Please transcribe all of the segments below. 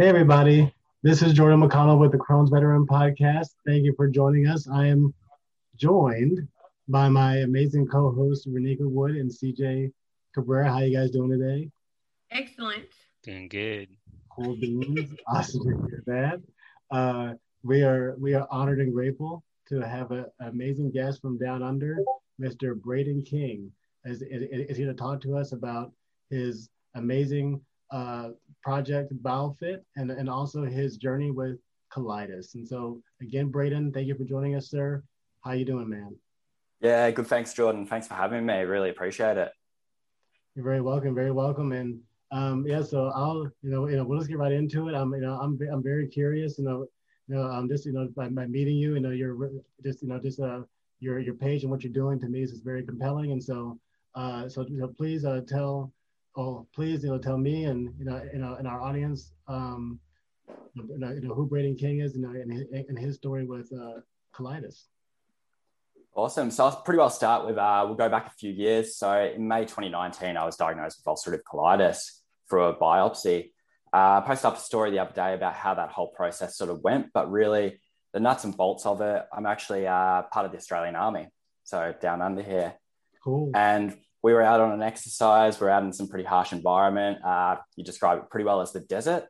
Hey, everybody. This is Jordan McConnell with the Crohn's Veteran Podcast. Thank you for joining us. I am joined by my amazing co-host Renika Wood and CJ Cabrera. How are you guys doing today? Excellent. Doing good. Cool beans. awesome to hear that. Uh, we are we are honored and grateful to have an amazing guest from down under, Mr. Braden King, is, is, is here to talk to us about his amazing uh, project BioFit and, and also his journey with colitis. And so again, Braden, thank you for joining us, sir. How you doing, man? Yeah, good. Thanks, Jordan. Thanks for having me. Really appreciate it. You're very welcome. Very welcome. And um, yeah, so I'll, you know, you know, we'll just get right into it. I'm, you know, I'm, I'm very curious, you know, you know, um, just, you know, by, by meeting you, you know, you're just, you know, just, uh, your, your page and what you're doing to me is very compelling. And so, uh, so, you know, please, uh, tell, oh, please, you know, tell me and, you know, you know, and our audience, um, you know, you know who Braden King is, you know, and his, and his story with, uh, colitis. Awesome. So I'll pretty well start with, uh, we'll go back a few years. So in May 2019, I was diagnosed with ulcerative colitis through a biopsy. Uh, I posted up a story the other day about how that whole process sort of went, but really the nuts and bolts of it, I'm actually uh, part of the Australian Army. So down under here. Cool. And we were out on an exercise. We are out in some pretty harsh environment. Uh, you describe it pretty well as the desert.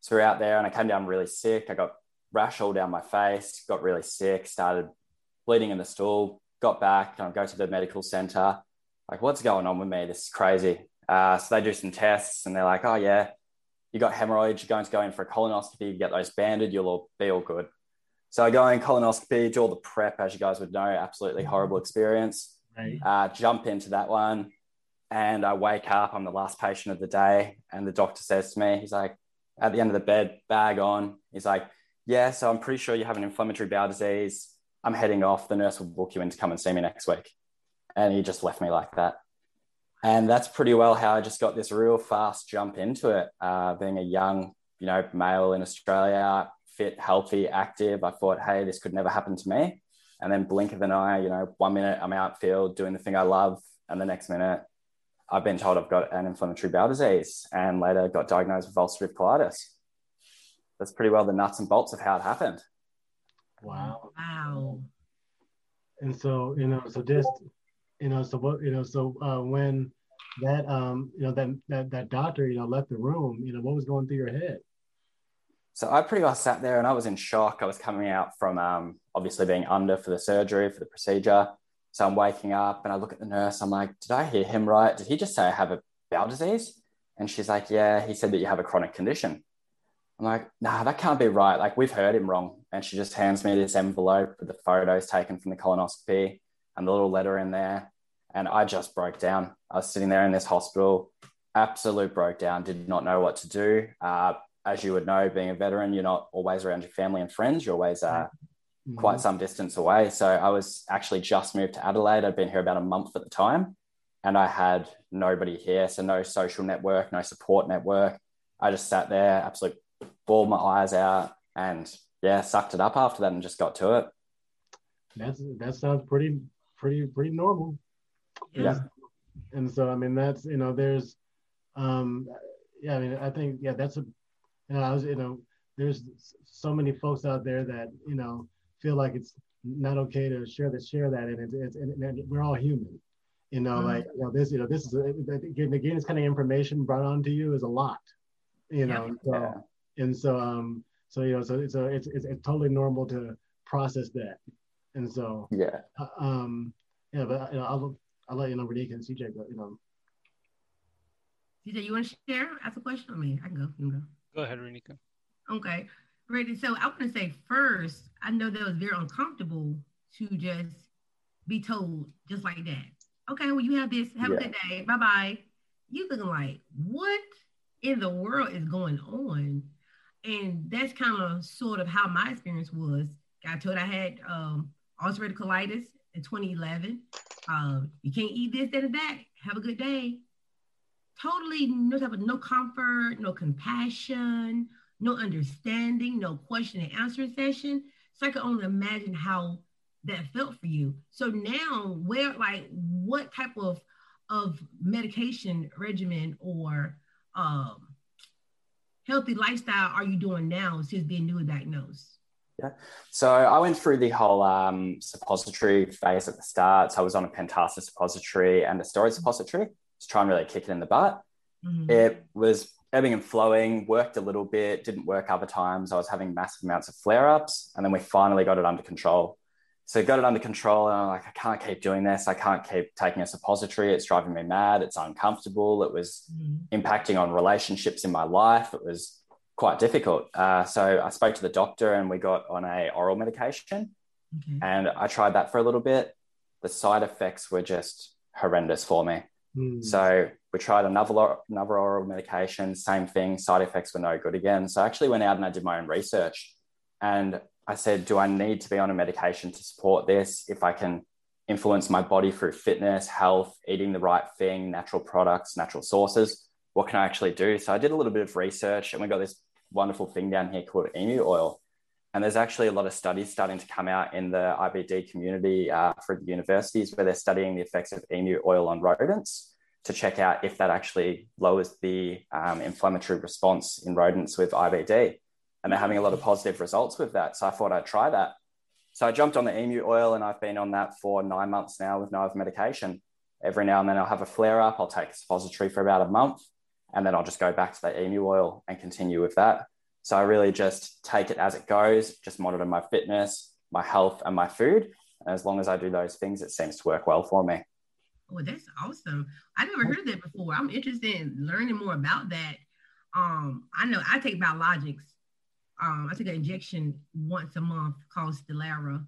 So we are out there and I came down really sick. I got rash all down my face, got really sick, started bleeding in the stool, got back, and I go to the medical center. Like, what's going on with me? This is crazy. Uh, so they do some tests and they're like, oh, yeah, you got hemorrhoids, you're going to go in for a colonoscopy, you get those banded, you'll all be all good. So I go in colonoscopy, do all the prep, as you guys would know, absolutely horrible experience. Right. Uh, jump into that one. And I wake up, I'm the last patient of the day. And the doctor says to me, he's like, at the end of the bed, bag on. He's like, yeah, so I'm pretty sure you have an inflammatory bowel disease. I'm heading off. The nurse will book you in to come and see me next week. And he just left me like that. And that's pretty well how I just got this real fast jump into it. Uh, being a young, you know, male in Australia, fit, healthy, active, I thought, hey, this could never happen to me. And then blink of an eye, you know, one minute I'm outfield doing the thing I love, and the next minute I've been told I've got an inflammatory bowel disease, and later got diagnosed with ulcerative colitis. That's pretty well the nuts and bolts of how it happened. Wow. Wow. And so, you know, so just, you know, so what, you know, so uh, when that, um, you know, that, that, that doctor, you know, left the room, you know, what was going through your head? So I pretty well sat there and I was in shock. I was coming out from um, obviously being under for the surgery, for the procedure. So I'm waking up and I look at the nurse. I'm like, did I hear him right? Did he just say I have a bowel disease? And she's like, yeah, he said that you have a chronic condition. I'm like, nah, that can't be right. Like, we've heard him wrong. And she just hands me this envelope with the photos taken from the colonoscopy and the little letter in there. And I just broke down. I was sitting there in this hospital, absolute broke down, did not know what to do. Uh, as you would know, being a veteran, you're not always around your family and friends. You're always uh, mm-hmm. quite some distance away. So I was actually just moved to Adelaide. I'd been here about a month at the time. And I had nobody here. So no social network, no support network. I just sat there, absolute bawled my eyes out, and yeah, sucked it up after that and just got to it. That's that sounds pretty pretty pretty normal. Yeah. And so I mean that's you know there's um yeah I mean I think yeah that's a you know I was you know there's so many folks out there that you know feel like it's not okay to share that share that and it's, it's and, and we're all human. You know mm-hmm. like you know this you know this is again again this kind of information brought on to you is a lot you know yeah. so and so um so you know so so it's it's, it's totally normal to process that. And so yeah. uh, um yeah but you know, I'll I'll let you know Renika and CJ go you know. CJ you want to share? Ask a question? I mean I can go. You can go go ahead Renika okay ready so I want to say first I know that was very uncomfortable to just be told just like that okay well you have this have yeah. a good day bye bye you looking like what in the world is going on and that's kind of sort of how my experience was. Got told I had um, ulcerative colitis in 2011. Um, you can't eat this, that, and that. Have a good day. Totally no type of no comfort, no compassion, no understanding, no question and answer session. So I can only imagine how that felt for you. So now, where like what type of of medication regimen or um, healthy lifestyle are you doing now since being newly diagnosed? Yeah. So I went through the whole um, suppository phase at the start. So I was on a Pentasa suppository and a steroid suppository. Just trying to really kick it in the butt. Mm-hmm. It was ebbing and flowing, worked a little bit, didn't work other times. I was having massive amounts of flare ups. And then we finally got it under control. So got it under control. And I'm like, I can't keep doing this. I can't keep taking a suppository. It's driving me mad. It's uncomfortable. It was mm-hmm. impacting on relationships in my life. It was quite difficult. Uh, so I spoke to the doctor and we got on a oral medication. Okay. And I tried that for a little bit. The side effects were just horrendous for me. Mm. So we tried another another oral medication, same thing. Side effects were no good again. So I actually went out and I did my own research, and I said, do I need to be on a medication to support this? If I can influence my body through fitness, health, eating the right thing, natural products, natural sources, what can I actually do? So I did a little bit of research, and we got this wonderful thing down here called emu oil. And there's actually a lot of studies starting to come out in the IBD community uh, for the universities where they're studying the effects of emu oil on rodents to check out if that actually lowers the um, inflammatory response in rodents with IBD. And they're having a lot of positive results with that. So I thought I'd try that. So I jumped on the emu oil and I've been on that for nine months now with no other medication. Every now and then I'll have a flare up. I'll take a suppository for about a month and then I'll just go back to the emu oil and continue with that. So I really just take it as it goes, just monitor my fitness, my health, and my food. And as long as I do those things, it seems to work well for me. Oh, that's awesome. I never heard that before. I'm interested in learning more about that. Um, I know I take biologics. Um, I take an injection once a month called Stelara.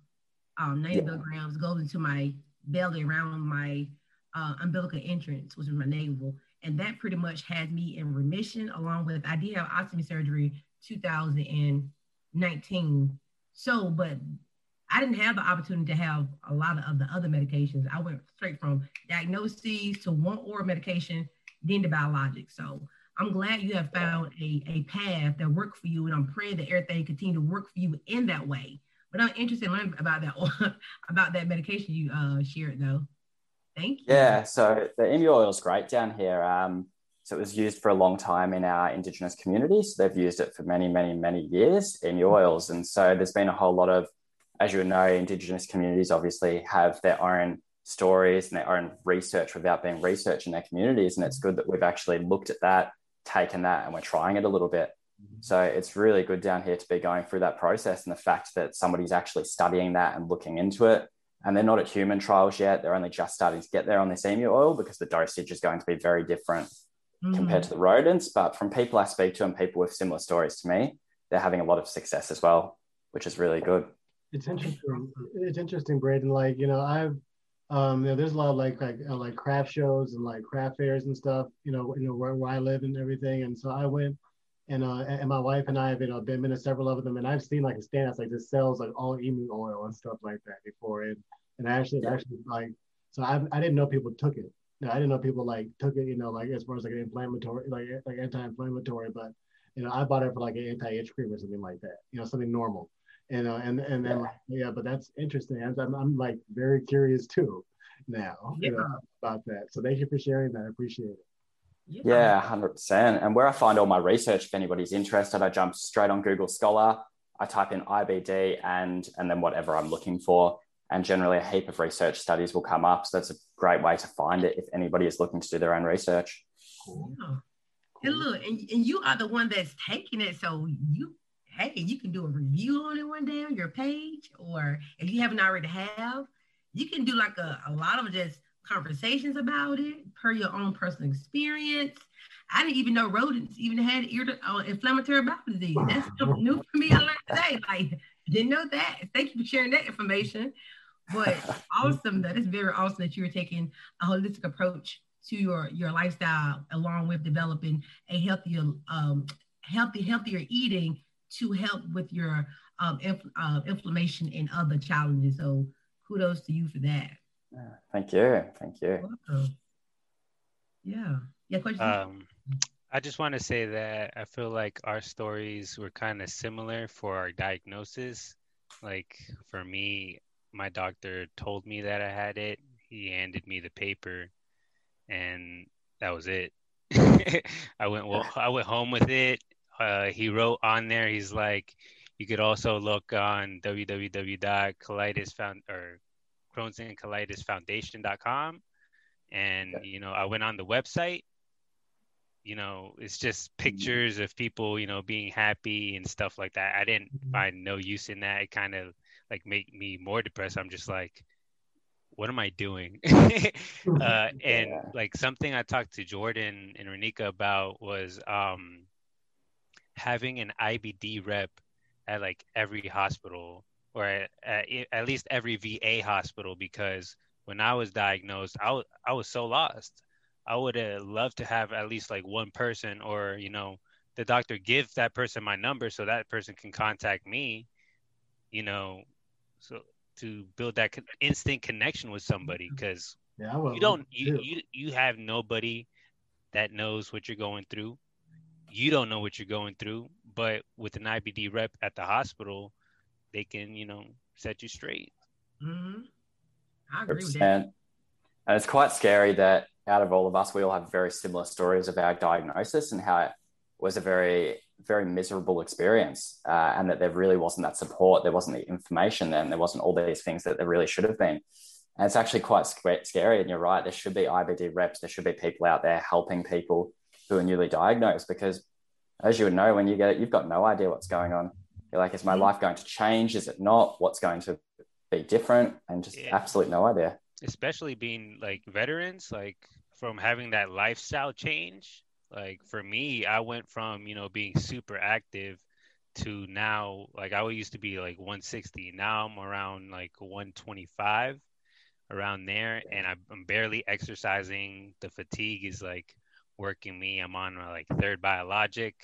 Um, 90 yeah. milligrams goes into my belly around my uh, umbilical entrance, which is my navel. And that pretty much has me in remission, along with I did have ostomy surgery 2019. So, but I didn't have the opportunity to have a lot of the other medications. I went straight from diagnoses to one oral medication, then to biologics. So I'm glad you have found a, a path that worked for you, and I'm praying that everything continue to work for you in that way. But I'm interested in learning about that about that medication you uh, shared, though. Thank you. Yeah, so the emu oil is great down here. Um, so it was used for a long time in our Indigenous communities. They've used it for many, many, many years, emu oils. And so there's been a whole lot of, as you know, Indigenous communities obviously have their own stories and their own research without being research in their communities. And it's good that we've actually looked at that, taken that, and we're trying it a little bit. Mm-hmm. So it's really good down here to be going through that process and the fact that somebody's actually studying that and looking into it. And they're not at human trials yet. They're only just starting to get there on this emu oil because the dosage is going to be very different mm. compared to the rodents. But from people I speak to and people with similar stories to me, they're having a lot of success as well, which is really good. It's interesting. It's interesting, Braden. Like you know, I've um, you know, there's a lot of like like uh, like craft shows and like craft fairs and stuff. You know, you know where, where I live and everything. And so I went, and uh, and my wife and I have you know been, been to several of them, and I've seen like a stand that's like just sells like all emu oil and stuff like that before. And and actually, yeah. actually like so I I didn't know people took it. I didn't know people like took it, you know, like as far as like an inflammatory, like eh, like anti-inflammatory, but you know, I bought it for like an anti-itch cream or something like that, you know, something normal. you uh, know, and and then yeah. yeah, but that's interesting. I'm, I'm, I'm like very curious too now yeah. you know, about that. So thank you for sharing that. I appreciate it. Yeah, hundred percent. And where I find all my research, if anybody's interested, I jump straight on Google Scholar. I type in IBD and and then whatever I'm looking for and generally a heap of research studies will come up. So that's a great way to find it if anybody is looking to do their own research. Cool. And look, and, and you are the one that's taking it. So you, hey, you can do a review on it one day on your page, or if you haven't already have, you can do like a, a lot of just conversations about it per your own personal experience. I didn't even know rodents even had ear uh, inflammatory bowel disease. That's new for me. I learned today. Like, didn't know that. Thank you for sharing that information. But awesome that it's very awesome that you were taking a holistic approach to your your lifestyle along with developing a healthier um healthy healthier eating to help with your um, inf- uh, inflammation and other challenges. So kudos to you for that. Thank you. Thank you. Yeah. Yeah. Question. Um, I just want to say that I feel like our stories were kind of similar for our diagnosis. Like for me, my doctor told me that I had it. He handed me the paper, and that was it. I went well. I went home with it. uh, he wrote on there. He's like, you could also look on www.colitis or Crohn's and Colitis Foundation.com, and you know I went on the website. You know, it's just mm-hmm. pictures of people, you know, being happy and stuff like that. I didn't mm-hmm. find no use in that. It kind of like make me more depressed. I'm just like, what am I doing? uh, and yeah. like something I talked to Jordan and Renika about was um, having an IBD rep at like every hospital or at, at, at least every VA hospital because when I was diagnosed, I, w- I was so lost. I would have loved to have at least like one person or, you know, the doctor give that person my number so that person can contact me, you know, so to build that instant connection with somebody because mm-hmm. yeah, you don't you, you you have nobody that knows what you're going through you don't know what you're going through but with an ibd rep at the hospital they can you know set you straight mm-hmm. I agree with that. and it's quite scary that out of all of us we all have very similar stories of our diagnosis and how it was a very very miserable experience uh, and that there really wasn't that support there wasn't the information then there wasn't all these things that there really should have been. And it's actually quite scary and you're right there should be ibd reps there should be people out there helping people who are newly diagnosed because as you would know when you get it you've got no idea what's going on. You're like is my mm-hmm. life going to change? Is it not? What's going to be different? And just yeah. absolutely no idea. Especially being like veterans like from having that lifestyle change like for me, I went from, you know, being super active to now like I used to be like 160. Now I'm around like 125 around there and I'm barely exercising. The fatigue is like working me. I'm on my like third biologic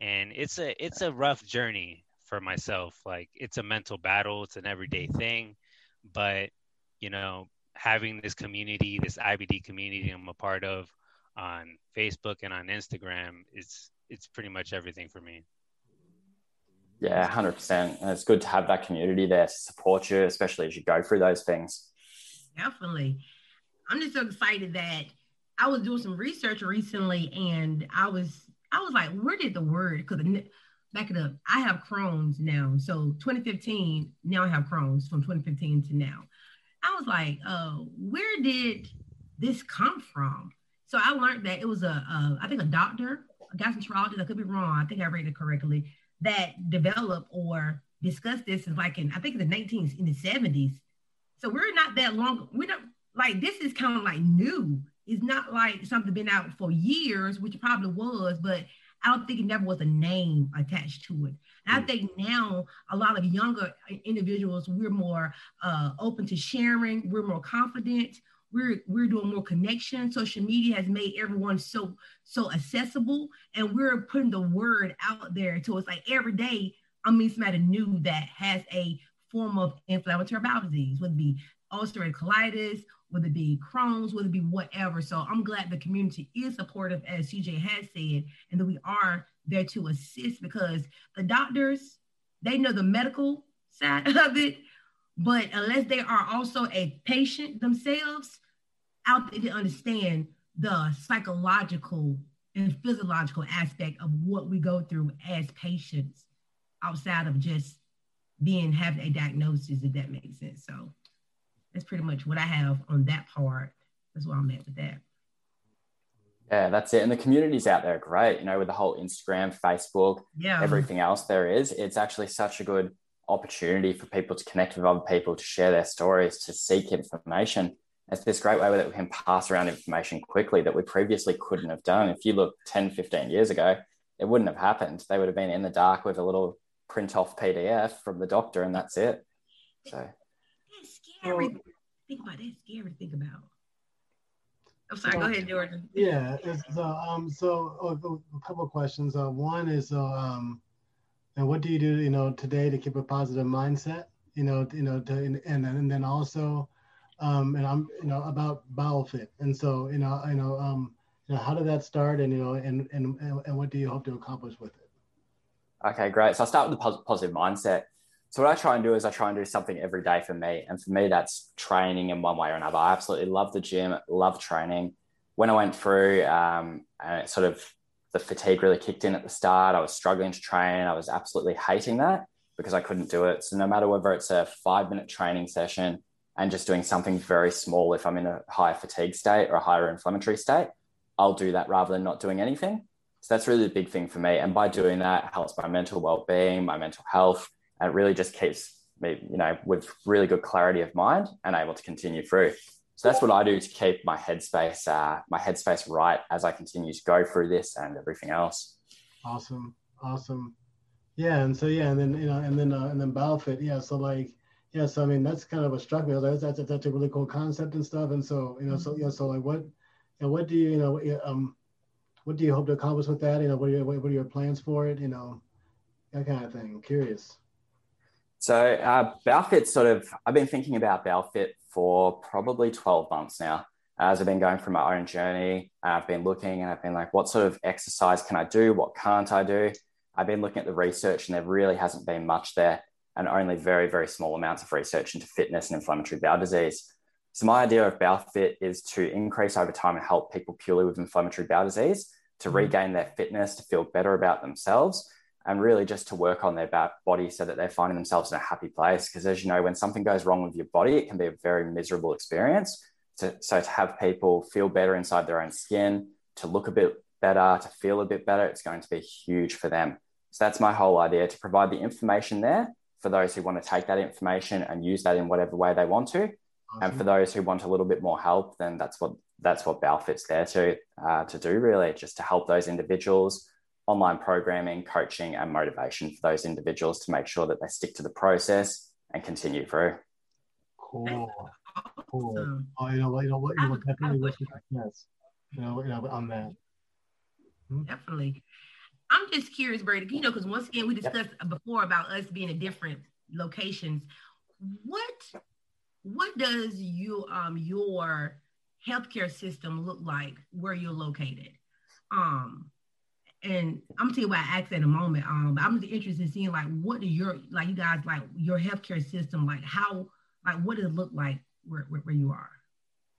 and it's a it's a rough journey for myself. Like it's a mental battle, it's an everyday thing, but you know, having this community, this IBD community I'm a part of on Facebook and on Instagram, it's it's pretty much everything for me. Yeah, hundred percent. And it's good to have that community there to support you, especially as you go through those things. Definitely. I'm just so excited that I was doing some research recently and I was I was like, where did the word because back it up, I have Crohn's now. So 2015, now I have Crohn's from 2015 to now. I was like, uh, where did this come from? So I learned that it was a, a I think a doctor, a gastroenterologist, I could be wrong, I think I read it correctly, that developed or discussed this is like in I think in the 19s in the 70s. So we're not that long, we're not like this is kind of like new. It's not like something been out for years, which it probably was, but I don't think it never was a name attached to it. And I mm. think now a lot of younger individuals, we're more uh, open to sharing, we're more confident, we're we're doing more connection. Social media has made everyone so so accessible and we're putting the word out there. To it's like every day i'm meeting somebody new that has a form of inflammatory bowel disease whether it be ulcerative colitis whether it be crohn's whether it be whatever. So i'm glad the community is supportive as cj has said and that we are there to assist because the doctors they know the medical side of it but unless they are also a patient themselves, out there to understand the psychological and physiological aspect of what we go through as patients outside of just being having a diagnosis, if that makes sense. So that's pretty much what I have on that part. That's where I'm at with that. Yeah, that's it. And the communities out there great, you know, with the whole Instagram, Facebook, yeah. everything else there is. It's actually such a good opportunity for people to connect with other people, to share their stories, to seek information. It's this great way that we can pass around information quickly that we previously couldn't have done. If you look 10, 15 years ago, it wouldn't have happened. They would have been in the dark with a little print off PDF from the doctor, and that's it. So that's scary. Well, think about it. Scary to think about. I'm sorry. go ahead, Jordan. Yeah. So, um, so oh, a couple of questions. Uh, one is, uh, um, and what do you do, you know, today to keep a positive mindset? You know, you know, to, and and then also, um, and I'm, you know, about bowel fit. And so, you know, you know, um, you know, how did that start, and you know, and and and what do you hope to accomplish with it? Okay, great. So I'll start with the positive mindset. So what I try and do is I try and do something every day for me, and for me that's training in one way or another. I absolutely love the gym, love training. When I went through um, sort of the fatigue really kicked in at the start. I was struggling to train. I was absolutely hating that because I couldn't do it. So no matter whether it's a five minute training session and just doing something very small, if I'm in a higher fatigue state or a higher inflammatory state, I'll do that rather than not doing anything. So that's really the big thing for me. And by doing that, it helps my mental well-being, my mental health, and it really just keeps me, you know, with really good clarity of mind and able to continue through. So that's what I do to keep my headspace, uh, my headspace right as I continue to go through this and everything else. Awesome, awesome. Yeah, and so yeah, and then you know, and then uh, and then BioFit, yeah. So like, yeah, so I mean, that's kind of what struck me. That's that's that's a really cool concept and stuff. And so you know, so yeah, so like, what, and what do you you know, um, what do you hope to accomplish with that? You know, what are your what are your plans for it? You know, that kind of thing. Curious. So uh, BowFit sort of, I've been thinking about BowFit for probably 12 months now. As I've been going through my own journey, I've been looking and I've been like, what sort of exercise can I do? What can't I do? I've been looking at the research and there really hasn't been much there and only very, very small amounts of research into fitness and inflammatory bowel disease. So my idea of BowFit is to increase over time and help people purely with inflammatory bowel disease to mm-hmm. regain their fitness, to feel better about themselves, and really just to work on their body so that they're finding themselves in a happy place. Because as you know, when something goes wrong with your body, it can be a very miserable experience. So, so to have people feel better inside their own skin, to look a bit better, to feel a bit better, it's going to be huge for them. So that's my whole idea to provide the information there for those who want to take that information and use that in whatever way they want to. Awesome. And for those who want a little bit more help, then that's what that's what BowFit's there to uh, to do really, just to help those individuals online programming, coaching, and motivation for those individuals to make sure that they stick to the process and continue through. Cool. Cool. Oh, you know, you know what? You know, definitely wish you success. You know, you know, on that. Hmm? Definitely. I'm just curious, Brady. You know, because once again, we discussed yep. before about us being in different locations. What what does you um your healthcare system look like where you're located? Um, and I'm gonna tell you why I asked in a moment. Um, but I'm just interested in seeing like what do your like you guys like your healthcare system like how like what does it look like where, where, where you are?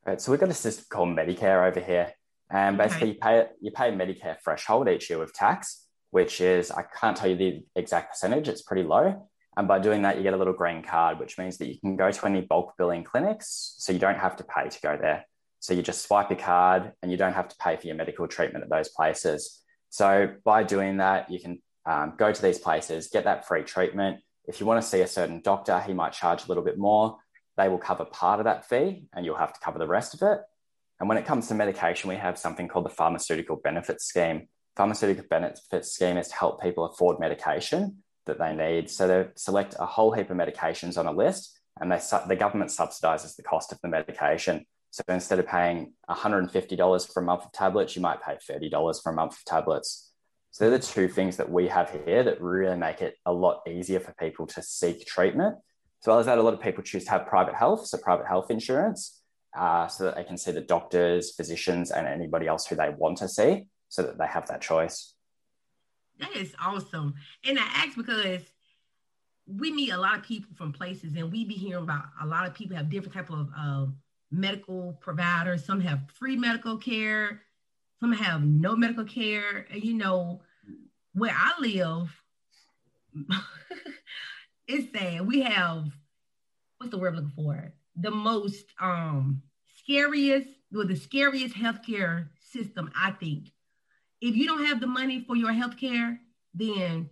All right, so we've got a system called Medicare over here, and basically okay. you pay you pay Medicare threshold each year with tax, which is I can't tell you the exact percentage. It's pretty low, and by doing that you get a little green card, which means that you can go to any bulk billing clinics, so you don't have to pay to go there. So you just swipe your card, and you don't have to pay for your medical treatment at those places. So by doing that, you can um, go to these places, get that free treatment. If you want to see a certain doctor, he might charge a little bit more. They will cover part of that fee and you'll have to cover the rest of it. And when it comes to medication, we have something called the Pharmaceutical Benefits Scheme. Pharmaceutical Benefits Scheme is to help people afford medication that they need. So they select a whole heap of medications on a list and they, the government subsidizes the cost of the medication. So instead of paying $150 for a month of tablets, you might pay $30 for a month of tablets. So they're the two things that we have here that really make it a lot easier for people to seek treatment. As well as that, a lot of people choose to have private health, so private health insurance, uh, so that they can see the doctors, physicians, and anybody else who they want to see, so that they have that choice. That is awesome. And I ask because we meet a lot of people from places, and we be hearing about a lot of people have different type of um, medical providers. Some have free medical care. Some have no medical care. And you know, where I live, it's sad. We have what's the word I'm looking for? The most um scariest, or the scariest healthcare system, I think. If you don't have the money for your healthcare, then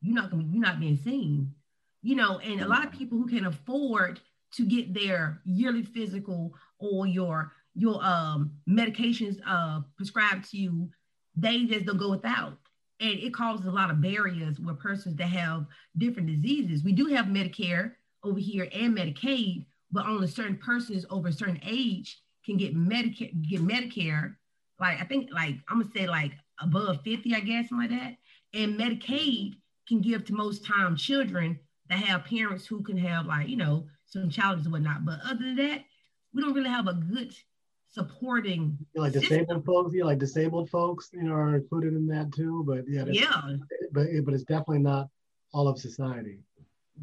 you're not gonna you're not being seen. You know, and a lot of people who can afford to get their yearly physical or your your um, medications uh, prescribed to you, they just don't go without. And it causes a lot of barriers with persons that have different diseases. We do have Medicare over here and Medicaid, but only certain persons over a certain age can get Medicare, get Medicare. Like I think like I'm gonna say like above 50, I guess, something like that. And Medicaid can give to most time children that have parents who can have like, you know, some challenges and whatnot. But other than that, we don't really have a good supporting like disabled folks? Yeah like disabled folks you know are included in that too? But yeah yeah. But but it's definitely not all of society.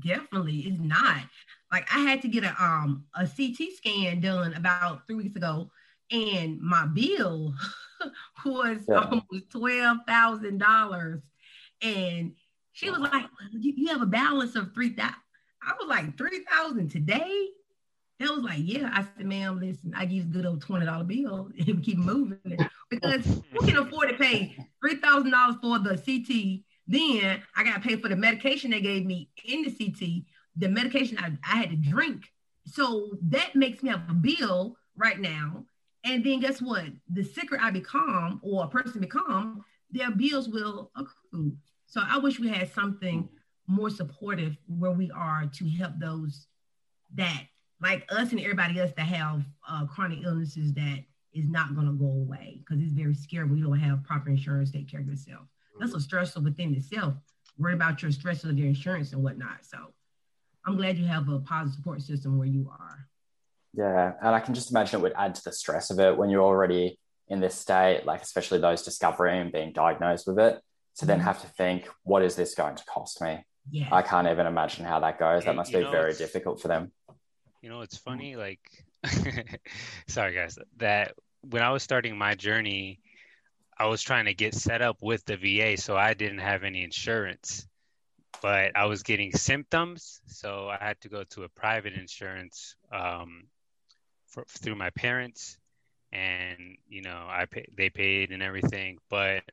Definitely it's not. Like i had to get a um a ct scan done about three weeks ago and my bill was yeah. almost twelve thousand dollars, and she was like, "You have a balance of three thousand. I was like, three thousand today. They was like, yeah. I said, ma'am, listen, I use good old twenty dollar bill and keep moving because who can afford to pay three thousand dollars for the CT? Then I got to pay for the medication they gave me in the CT, the medication I, I had to drink. So that makes me have a bill right now. And then guess what? The sicker I become or a person become, their bills will accrue. So I wish we had something more supportive where we are to help those that like us and everybody else that have uh, chronic illnesses that is not going to go away because it's very scary when you don't have proper insurance to take care of yourself. That's a stressor within itself. Worry about your stress of your insurance and whatnot. So I'm glad you have a positive support system where you are. Yeah, and I can just imagine it would add to the stress of it when you're already in this state, like especially those discovering and being diagnosed with it, to then mm-hmm. have to think, what is this going to cost me? Yeah. I can't even imagine how that goes. That must be know, very difficult for them. You know, it's funny, like, sorry guys, that when I was starting my journey, I was trying to get set up with the VA, so I didn't have any insurance, but I was getting symptoms, so I had to go to a private insurance um, for, through my parents, and you know, I pay, they paid and everything, but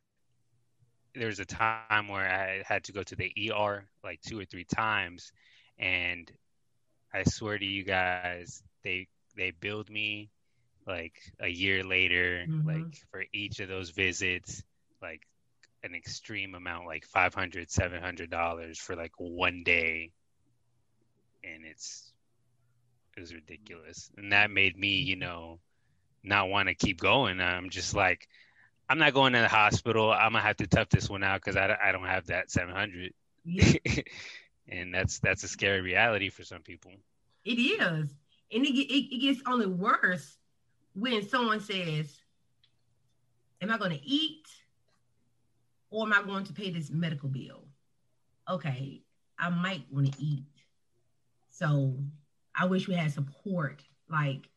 there was a time where I had to go to the ER like two or three times, and I swear to you guys, they they billed me like a year later, mm-hmm. like for each of those visits, like an extreme amount, like 500 700 dollars for like one day, and it's it was ridiculous, and that made me, you know, not want to keep going. I'm just like, I'm not going to the hospital. I'm gonna have to tough this one out because I, I don't have that 700. And that's that's a scary reality for some people. It is, and it, it, it gets only worse when someone says, "Am I going to eat, or am I going to pay this medical bill?" Okay, I might want to eat, so I wish we had support like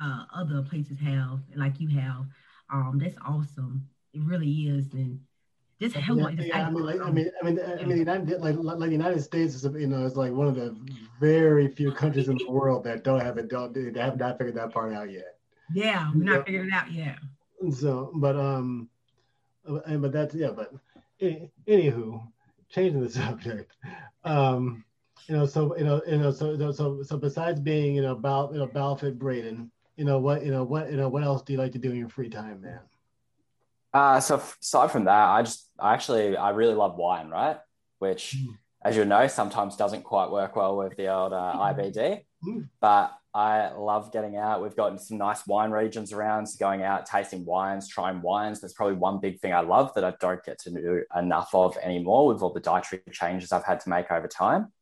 uh, other places have, like you have. Um, that's awesome. It really is, and just help. Yeah, yeah I mean, like, I mean, I mean, I mean, United, like, like the United States is, you know, is like one of the very few countries in the world that don't have it, don't, they have not figured that part out yet. Yeah, we're not figuring it out yet. So, but um, and but that's yeah, but anywho, changing the subject, um, you know, so you know, you know, so so so besides being you know about you know Balfit Braden, you know what you know what you know what else do you like to do in your free time, man? Uh, so aside from that, I just I actually I really love wine, right? Which, mm. as you know, sometimes doesn't quite work well with the old uh, IBD. Mm. But I love getting out. We've got some nice wine regions around, so going out, tasting wines, trying wines. That's probably one big thing I love that I don't get to do enough of anymore with all the dietary changes I've had to make over time.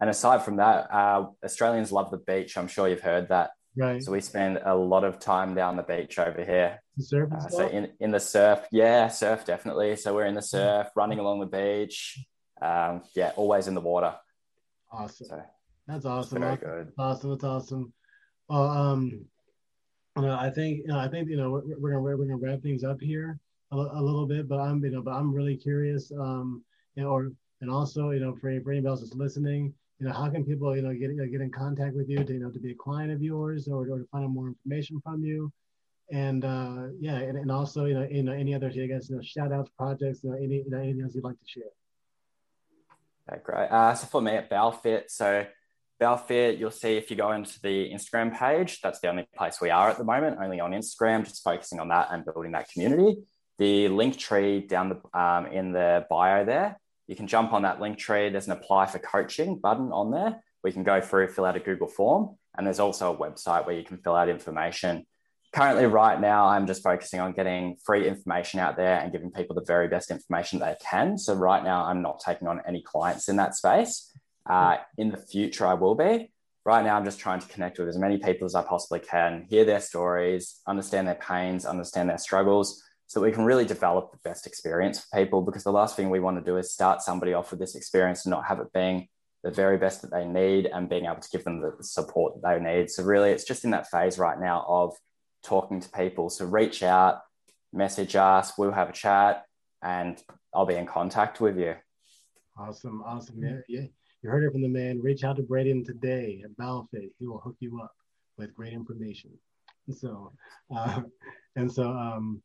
And aside from that, uh, Australians love the beach. I'm sure you've heard that. Right. So we spend a lot of time down the beach over here. Uh, so in, in the surf, yeah, surf definitely. So we're in the surf, running along the beach. Um, yeah, always in the water. Awesome. So, that's awesome. Very good. Awesome. That's awesome. Well, um, you know, I think you know, I think you know we're, we're gonna we're gonna wrap things up here a, a, little bit, but I'm you know, but I'm really curious. Um, you know, or and also you know, for, for anybody else that's listening, you know, how can people, you know, get, get in contact with you to, you know, to be a client of yours or, or to find out more information from you? And uh, yeah, and, and also, you know, know, any other, I guess, you know, shout outs, projects, you know, any, you know, anything else you'd like to share? Okay, great. Uh, so for me at Balfit, so Balfit, you'll see if you go into the Instagram page, that's the only place we are at the moment, only on Instagram, just focusing on that and building that community. The link tree down the um, in the bio there you can jump on that link tree. There's an apply for coaching button on there. We can go through, fill out a Google form, and there's also a website where you can fill out information. Currently, right now, I'm just focusing on getting free information out there and giving people the very best information they can. So, right now, I'm not taking on any clients in that space. Uh, in the future, I will be. Right now, I'm just trying to connect with as many people as I possibly can, hear their stories, understand their pains, understand their struggles, so we can really develop the best experience for people because the last thing we want to do is start somebody off with this experience and not have it being the very best that they need and being able to give them the support that they need. So really it's just in that phase right now of talking to people. So reach out, message us, we'll have a chat, and I'll be in contact with you. Awesome, awesome. Yeah, yeah. You heard it from the man. Reach out to Braden today at Balfit. He will hook you up with great information. And So, uh, and so, um,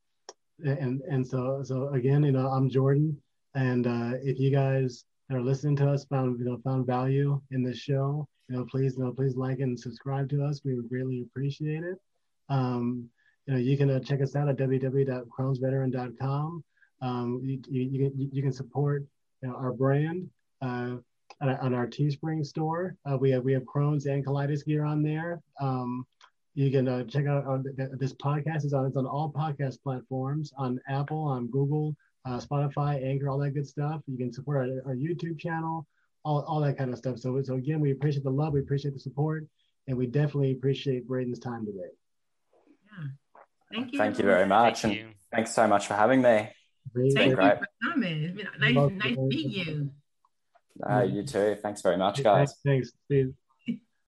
and and so, so again, you know, I'm Jordan, and uh, if you guys that are listening to us found you know found value in this show, you know, please you know please like and subscribe to us. We would greatly appreciate it. Um, you know, you can uh, check us out at www.crohnsveteran.com. Um, you, you, you, can, you can support you know, our brand uh, on our Teespring store. Uh, we have we have Crohn's and colitis gear on there. Um, you can uh, check out uh, this podcast is on it's on all podcast platforms on Apple, on Google, uh, Spotify, Anchor, all that good stuff. You can support our, our YouTube channel, all, all that kind of stuff. So so again, we appreciate the love, we appreciate the support, and we definitely appreciate Braden's time today. Yeah. Thank you. Thank you very much, Thank and you. thanks so much for having me. Great. Thank you for coming. Nice, nice to meet you. Uh, you too. Thanks very much, guys. Thanks. Thanks. Steve.